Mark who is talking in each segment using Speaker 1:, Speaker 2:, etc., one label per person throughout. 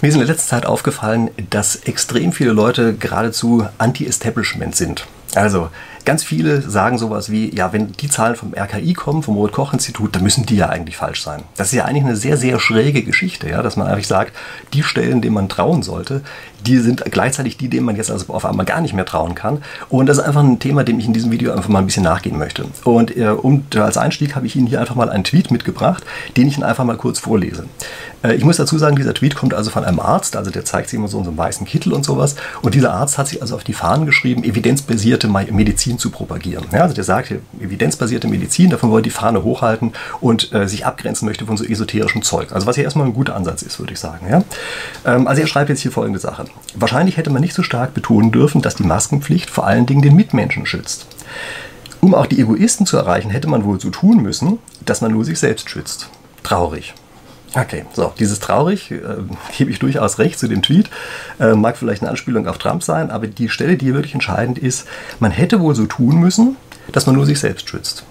Speaker 1: Mir ist in der letzten Zeit aufgefallen, dass extrem viele Leute geradezu anti-Establishment sind. Also ganz viele sagen sowas wie, ja, wenn die Zahlen vom RKI kommen, vom Robert-Koch-Institut, dann müssen die ja eigentlich falsch sein. Das ist ja eigentlich eine sehr, sehr schräge Geschichte, ja, dass man eigentlich sagt, die Stellen, denen man trauen sollte, die sind gleichzeitig die, denen man jetzt also auf einmal gar nicht mehr trauen kann. Und das ist einfach ein Thema, dem ich in diesem Video einfach mal ein bisschen nachgehen möchte. Und äh, um, als Einstieg habe ich Ihnen hier einfach mal einen Tweet mitgebracht, den ich Ihnen einfach mal kurz vorlese. Äh, ich muss dazu sagen, dieser Tweet kommt also von einem Arzt, also der zeigt sich immer so in so einem weißen Kittel und sowas. Und dieser Arzt hat sich also auf die Fahnen geschrieben, evidenzbasierte Medizin zu propagieren. Ja, also der sagt, evidenzbasierte Medizin, davon wollte die Fahne hochhalten und äh, sich abgrenzen möchte von so esoterischem Zeug. Also was hier erstmal ein guter Ansatz ist, würde ich sagen. Ja? Ähm, also er schreibt jetzt hier folgende Sache. Wahrscheinlich hätte man nicht so stark betonen dürfen, dass die Maskenpflicht vor allen Dingen den Mitmenschen schützt. Um auch die Egoisten zu erreichen, hätte man wohl so tun müssen, dass man nur sich selbst schützt. Traurig. Okay, so, dieses traurig, äh, gebe ich durchaus recht zu dem Tweet, äh, mag vielleicht eine Anspielung auf Trump sein, aber die Stelle, die hier wirklich entscheidend ist, man hätte wohl so tun müssen, dass man nur sich selbst schützt.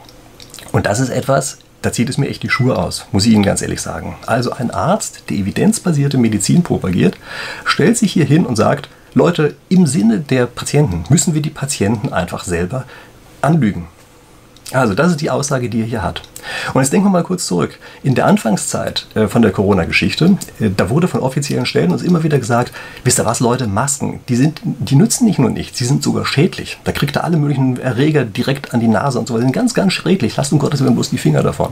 Speaker 1: Und das ist etwas, da zieht es mir echt die Schuhe aus, muss ich Ihnen ganz ehrlich sagen. Also ein Arzt, der evidenzbasierte Medizin propagiert, stellt sich hier hin und sagt, Leute, im Sinne der Patienten müssen wir die Patienten einfach selber anlügen. Also das ist die Aussage, die er hier hat. Und jetzt denken wir mal kurz zurück. In der Anfangszeit äh, von der Corona-Geschichte, äh, da wurde von offiziellen Stellen uns immer wieder gesagt, wisst ihr was, Leute, Masken, die, sind, die nützen nicht nur nichts, sie sind sogar schädlich. Da kriegt ihr alle möglichen Erreger direkt an die Nase und so weiter. Sind ganz, ganz schädlich. Lasst um Gottes Willen bloß die Finger davon.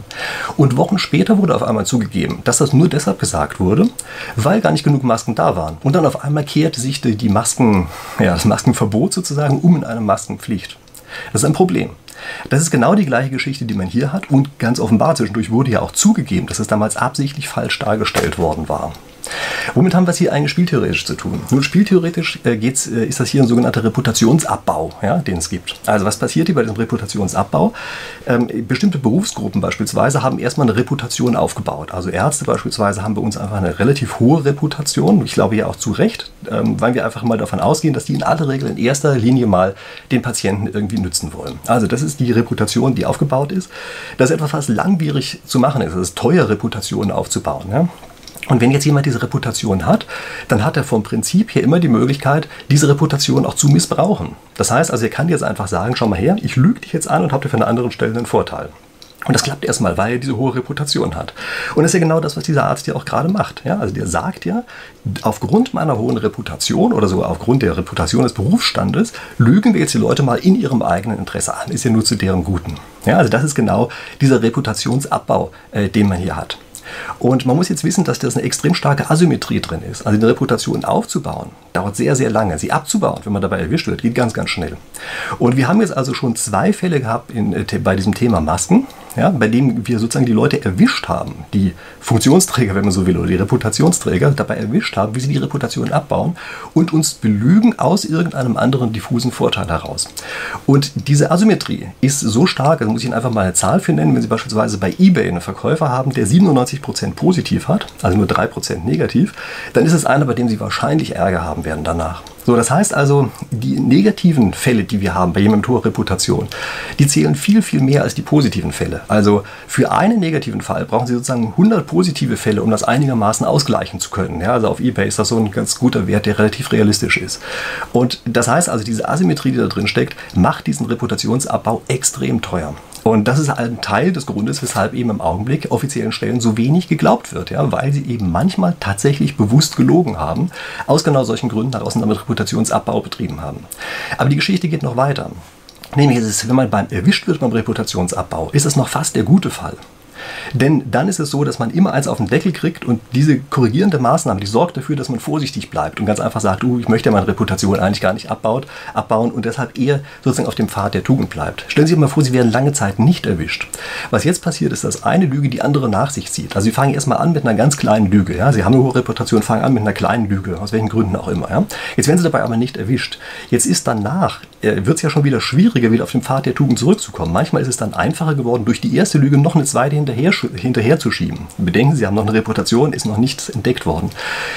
Speaker 1: Und Wochen später wurde auf einmal zugegeben, dass das nur deshalb gesagt wurde, weil gar nicht genug Masken da waren. Und dann auf einmal kehrte sich die Masken, ja, das Maskenverbot sozusagen um in eine Maskenpflicht. Das ist ein Problem. Das ist genau die gleiche Geschichte, die man hier hat und ganz offenbar zwischendurch wurde ja auch zugegeben, dass es damals absichtlich falsch dargestellt worden war. Womit haben wir es hier eigentlich spieltheoretisch zu tun? Nun, spieltheoretisch äh, geht's, äh, ist das hier ein sogenannter Reputationsabbau, ja, den es gibt. Also was passiert hier bei diesem Reputationsabbau? Ähm, bestimmte Berufsgruppen beispielsweise haben erstmal eine Reputation aufgebaut. Also Ärzte beispielsweise haben bei uns einfach eine relativ hohe Reputation. Ich glaube ja auch zu Recht, ähm, weil wir einfach mal davon ausgehen, dass die in aller Regel in erster Linie mal den Patienten irgendwie nützen wollen. Also das ist die Reputation, die aufgebaut ist. Das ist etwas, was langwierig zu machen ist. Es ist teuer, Reputationen aufzubauen. Ja? Und wenn jetzt jemand diese Reputation hat, dann hat er vom Prinzip her immer die Möglichkeit, diese Reputation auch zu missbrauchen. Das heißt also, er kann jetzt einfach sagen, schau mal her, ich lüge dich jetzt an und habe dir für eine andere Stelle einen Vorteil. Und das klappt erstmal, weil er diese hohe Reputation hat. Und das ist ja genau das, was dieser Arzt ja auch gerade macht. Ja, also der sagt ja, aufgrund meiner hohen Reputation oder sogar aufgrund der Reputation des Berufsstandes lügen wir jetzt die Leute mal in ihrem eigenen Interesse an. Ist ja nur zu deren Guten. Ja, also das ist genau dieser Reputationsabbau, äh, den man hier hat. Und man muss jetzt wissen, dass das eine extrem starke Asymmetrie drin ist. Also eine Reputation aufzubauen, dauert sehr, sehr lange. Sie abzubauen, wenn man dabei erwischt wird, geht ganz, ganz schnell. Und wir haben jetzt also schon zwei Fälle gehabt in, äh, bei diesem Thema Masken, ja, bei denen wir sozusagen die Leute erwischt haben, die Funktionsträger, wenn man so will, oder die Reputationsträger dabei erwischt haben, wie sie die Reputation abbauen und uns belügen aus irgendeinem anderen diffusen Vorteil heraus. Und diese Asymmetrie ist so stark, also muss ich Ihnen einfach mal eine Zahl für nennen, wenn Sie beispielsweise bei eBay einen Verkäufer haben, der 97% positiv hat, also nur 3% negativ, dann ist es einer, bei dem Sie wahrscheinlich Ärger haben werden danach. So, das heißt also, die negativen Fälle, die wir haben bei jemandem mit hoher Reputation, die zählen viel, viel mehr als die positiven Fälle. Also für einen negativen Fall brauchen Sie sozusagen 100 positive Fälle, um das einigermaßen ausgleichen zu können. Ja, also auf eBay ist das so ein ganz guter Wert, der relativ realistisch ist. Und das heißt also, diese Asymmetrie, die da drin steckt, macht diesen Reputationsabbau extrem teuer. Und das ist ein Teil des Grundes, weshalb eben im Augenblick offiziellen Stellen so wenig geglaubt wird, ja, weil sie eben manchmal tatsächlich bewusst gelogen haben, aus genau solchen Gründen heraus und damit Reputationsabbau betrieben haben. Aber die Geschichte geht noch weiter. Nämlich ist es, wenn man beim erwischt wird beim Reputationsabbau, ist es noch fast der gute Fall. Denn dann ist es so, dass man immer eins auf den Deckel kriegt und diese korrigierende Maßnahme, die sorgt dafür, dass man vorsichtig bleibt und ganz einfach sagt, uh, ich möchte meine Reputation eigentlich gar nicht abbaut, abbauen und deshalb eher sozusagen auf dem Pfad der Tugend bleibt. Stellen Sie sich mal vor, Sie werden lange Zeit nicht erwischt. Was jetzt passiert, ist, dass eine Lüge die andere nach sich zieht. Also Sie fangen erstmal an mit einer ganz kleinen Lüge. Ja? Sie haben eine hohe Reputation, fangen an mit einer kleinen Lüge, aus welchen Gründen auch immer. Ja? Jetzt werden Sie dabei aber nicht erwischt. Jetzt ist danach, äh, wird es ja schon wieder schwieriger, wieder auf den Pfad der Tugend zurückzukommen. Manchmal ist es dann einfacher geworden, durch die erste Lüge noch eine zweite hinterher, hinterher zu schieben. Bedenken Sie, haben noch eine Reputation, ist noch nichts entdeckt worden.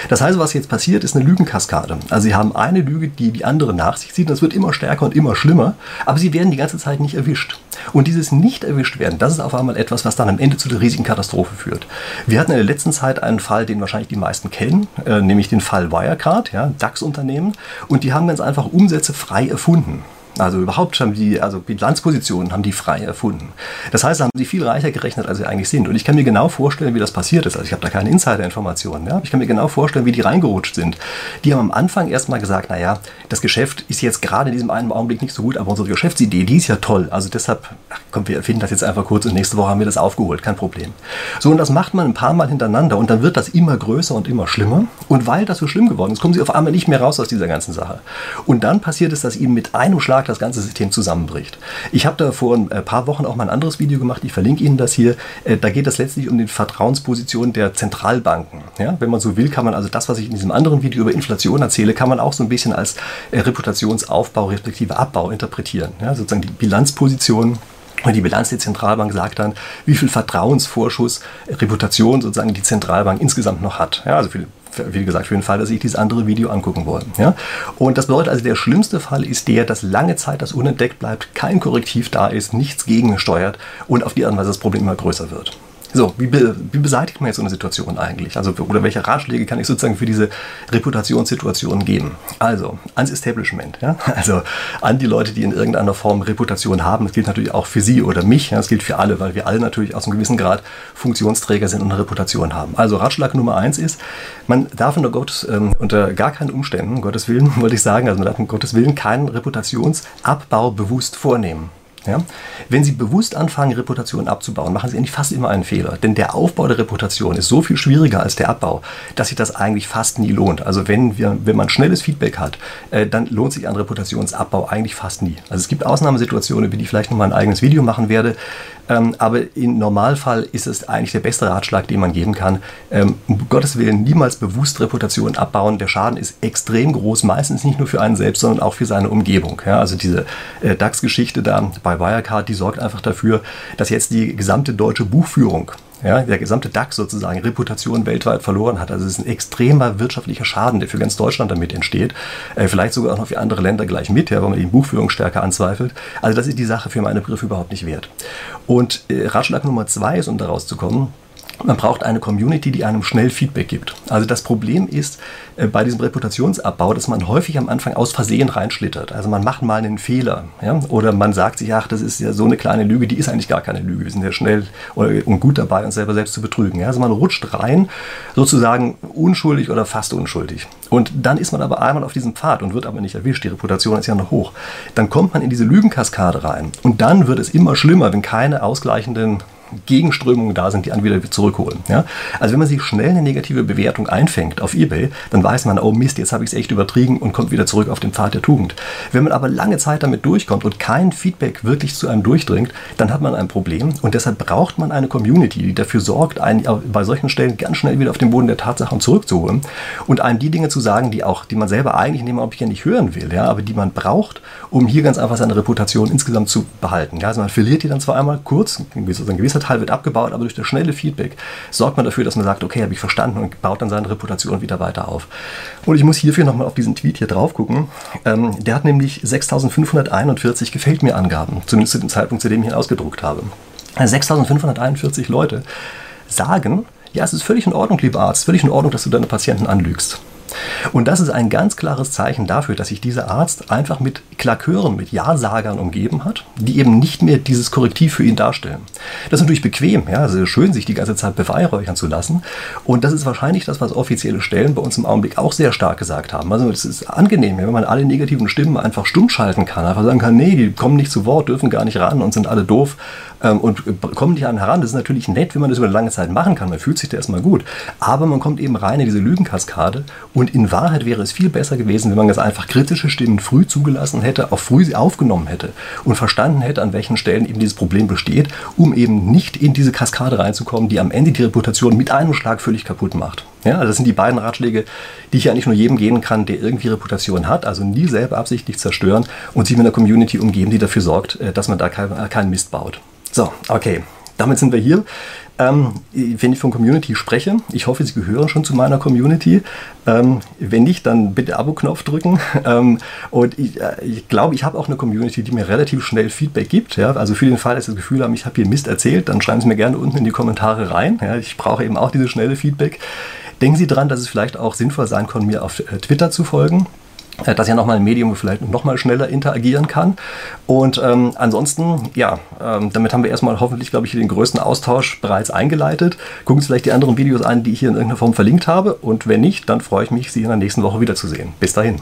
Speaker 1: Das heißt, was jetzt passiert, ist eine Lügenkaskade. Also Sie haben eine Lüge, die die andere nach sich zieht, und das wird immer stärker und immer schlimmer, aber Sie werden die ganze Zeit nicht erwischt. Und dieses nicht erwischt werden, das ist auf einmal etwas, was dann am Ende zu der riesigen Katastrophe führt. Wir hatten in der letzten Zeit einen Fall, den wahrscheinlich die meisten kennen, äh, nämlich den Fall Wirecard, ja, DAX-Unternehmen, und die haben ganz einfach Umsätze frei erfunden. Also überhaupt haben die, also Bilanzpositionen haben die frei erfunden. Das heißt, haben sie viel reicher gerechnet, als sie eigentlich sind. Und ich kann mir genau vorstellen, wie das passiert ist. Also ich habe da keine Insider-Informationen. Ja? Ich kann mir genau vorstellen, wie die reingerutscht sind. Die haben am Anfang erstmal gesagt, naja, das Geschäft ist jetzt gerade in diesem einen Augenblick nicht so gut, aber unsere Geschäftsidee, die ist ja toll. Also deshalb, ach, komm, wir erfinden das jetzt einfach kurz und nächste Woche haben wir das aufgeholt, kein Problem. So, und das macht man ein paar Mal hintereinander und dann wird das immer größer und immer schlimmer. Und weil das so schlimm geworden ist, kommen sie auf einmal nicht mehr raus aus dieser ganzen Sache. Und dann passiert es, dass ihnen mit einem Schlag das ganze System zusammenbricht. Ich habe da vor ein äh, paar Wochen auch mal ein anderes Video gemacht, ich verlinke Ihnen das hier. Äh, da geht es letztlich um die Vertrauensposition der Zentralbanken. Ja, wenn man so will, kann man also das, was ich in diesem anderen Video über Inflation erzähle, kann man auch so ein bisschen als äh, Reputationsaufbau respektive Abbau interpretieren. Ja, sozusagen die Bilanzposition und die Bilanz der Zentralbank sagt dann, wie viel Vertrauensvorschuss, Reputation sozusagen die Zentralbank insgesamt noch hat. Ja, also für wie gesagt, für den Fall, dass sich dieses andere Video angucken wollen. Ja? Und das bedeutet also, der schlimmste Fall ist der, dass lange Zeit das unentdeckt bleibt, kein Korrektiv da ist, nichts gegensteuert und auf die Art und Weise das Problem immer größer wird. So, wie, be, wie, beseitigt man jetzt so eine Situation eigentlich? Also, oder welche Ratschläge kann ich sozusagen für diese Reputationssituation geben? Also, ans Establishment, ja? also an die Leute, die in irgendeiner Form Reputation haben. Das gilt natürlich auch für Sie oder mich, ja? das gilt für alle, weil wir alle natürlich aus einem gewissen Grad Funktionsträger sind und eine Reputation haben. Also, Ratschlag Nummer eins ist, man darf unter, Gottes, ähm, unter gar keinen Umständen, Gottes Willen, wollte ich sagen, also man darf um Gottes Willen keinen Reputationsabbau bewusst vornehmen. Ja? Wenn Sie bewusst anfangen, Reputation abzubauen, machen Sie eigentlich fast immer einen Fehler. Denn der Aufbau der Reputation ist so viel schwieriger als der Abbau, dass sich das eigentlich fast nie lohnt. Also wenn, wir, wenn man schnelles Feedback hat, äh, dann lohnt sich ein Reputationsabbau eigentlich fast nie. Also es gibt Ausnahmesituationen, über die ich vielleicht nochmal ein eigenes Video machen werde. Ähm, aber im Normalfall ist es eigentlich der beste Ratschlag, den man geben kann. Ähm, um Gottes Willen niemals bewusst Reputation abbauen. Der Schaden ist extrem groß, meistens nicht nur für einen selbst, sondern auch für seine Umgebung. Ja, also diese äh, DAX-Geschichte da bei Wirecard, die sorgt einfach dafür, dass jetzt die gesamte deutsche Buchführung ja, der gesamte DAX sozusagen Reputation weltweit verloren hat. Also es ist ein extremer wirtschaftlicher Schaden, der für ganz Deutschland damit entsteht. Äh, vielleicht sogar auch noch für andere Länder gleich mit, ja, weil man die Buchführung stärker anzweifelt. Also das ist die Sache für meine Begriffe überhaupt nicht wert. Und äh, Ratschlag Nummer zwei ist, um daraus zu kommen, man braucht eine Community, die einem schnell Feedback gibt. Also das Problem ist äh, bei diesem Reputationsabbau, dass man häufig am Anfang aus Versehen reinschlittert. Also man macht mal einen Fehler. Ja? Oder man sagt sich, ach, das ist ja so eine kleine Lüge, die ist eigentlich gar keine Lüge. Wir sind ja schnell und gut dabei, uns selber selbst zu betrügen. Ja? Also man rutscht rein, sozusagen unschuldig oder fast unschuldig. Und dann ist man aber einmal auf diesem Pfad und wird aber nicht erwischt. Die Reputation ist ja noch hoch. Dann kommt man in diese Lügenkaskade rein. Und dann wird es immer schlimmer, wenn keine ausgleichenden Gegenströmungen da sind, die einen wieder zurückholen. Ja? Also wenn man sich schnell eine negative Bewertung einfängt auf Ebay, dann weiß man, oh Mist, jetzt habe ich es echt übertrieben und kommt wieder zurück auf den Pfad der Tugend. Wenn man aber lange Zeit damit durchkommt und kein Feedback wirklich zu einem durchdringt, dann hat man ein Problem und deshalb braucht man eine Community, die dafür sorgt, einen bei solchen Stellen ganz schnell wieder auf den Boden der Tatsachen zurückzuholen und einem die Dinge zu sagen, die auch, die man selber eigentlich in dem Augenblick ja nicht hören will, ja, aber die man braucht, um hier ganz einfach seine Reputation insgesamt zu behalten. Ja? Also man verliert die dann zwar einmal kurz, ein gewisser Teil wird abgebaut, aber durch das schnelle Feedback sorgt man dafür, dass man sagt, okay, habe ich verstanden und baut dann seine Reputation wieder weiter auf. Und ich muss hierfür nochmal auf diesen Tweet hier drauf gucken. Ähm, der hat nämlich 6541 Gefällt mir Angaben, zumindest zu dem Zeitpunkt, zu dem ich ihn ausgedruckt habe. 6541 Leute sagen, ja, es ist völlig in Ordnung, lieber Arzt, völlig in Ordnung, dass du deine Patienten anlügst. Und das ist ein ganz klares Zeichen dafür, dass sich dieser Arzt einfach mit Klakören, mit Ja-Sagern umgeben hat, die eben nicht mehr dieses Korrektiv für ihn darstellen. Das ist natürlich bequem, ja, also schön, sich die ganze Zeit beweihräuchern zu lassen. Und das ist wahrscheinlich das, was offizielle Stellen bei uns im Augenblick auch sehr stark gesagt haben. Also es ist angenehm, wenn man alle negativen Stimmen einfach stumm schalten kann, einfach sagen kann, nee, die kommen nicht zu Wort, dürfen gar nicht ran und sind alle doof ähm, und kommen nicht an heran. Das ist natürlich nett, wenn man das über eine lange Zeit machen kann. Man fühlt sich da erstmal gut. Aber man kommt eben rein in diese Lügenkaskade und in Wahrheit wäre es viel besser gewesen, wenn man ganz einfach kritische Stimmen früh zugelassen hätte, auch früh sie aufgenommen hätte und verstanden hätte, an welchen Stellen eben dieses Problem besteht, um eben nicht in diese Kaskade reinzukommen, die am Ende die Reputation mit einem Schlag völlig kaputt macht. Ja, also das sind die beiden Ratschläge, die ich eigentlich nur jedem geben kann, der irgendwie Reputation hat. Also nie selber absichtlich zerstören und sich mit einer Community umgeben, die dafür sorgt, äh, dass man da keinen Mist baut. So, okay. damit sind wir hier. Ähm, wenn ich von Community spreche, ich hoffe, Sie gehören schon zu meiner Community. Ähm, wenn nicht, dann bitte Abo-Knopf drücken. Ähm, und ich, äh, ich glaube, ich habe auch eine Community, die mir relativ schnell Feedback gibt. Ja? Also für den Fall, dass Sie das Gefühl haben, ich habe hier Mist erzählt, dann schreiben Sie mir gerne unten in die Kommentare rein. Ja? Ich brauche eben auch dieses schnelle Feedback. Denken Sie daran, dass es vielleicht auch sinnvoll sein kann, mir auf äh, Twitter zu folgen. Äh, das ist ja nochmal ein Medium, vielleicht nochmal schneller interagieren kann. Und ähm, ansonsten, ja, ähm, damit haben wir erstmal hoffentlich, glaube ich, den größten Austausch bereits eingeleitet. Gucken Sie vielleicht die anderen Videos an, die ich hier in irgendeiner Form verlinkt habe. Und wenn nicht, dann freue ich mich, Sie in der nächsten Woche wiederzusehen. Bis dahin.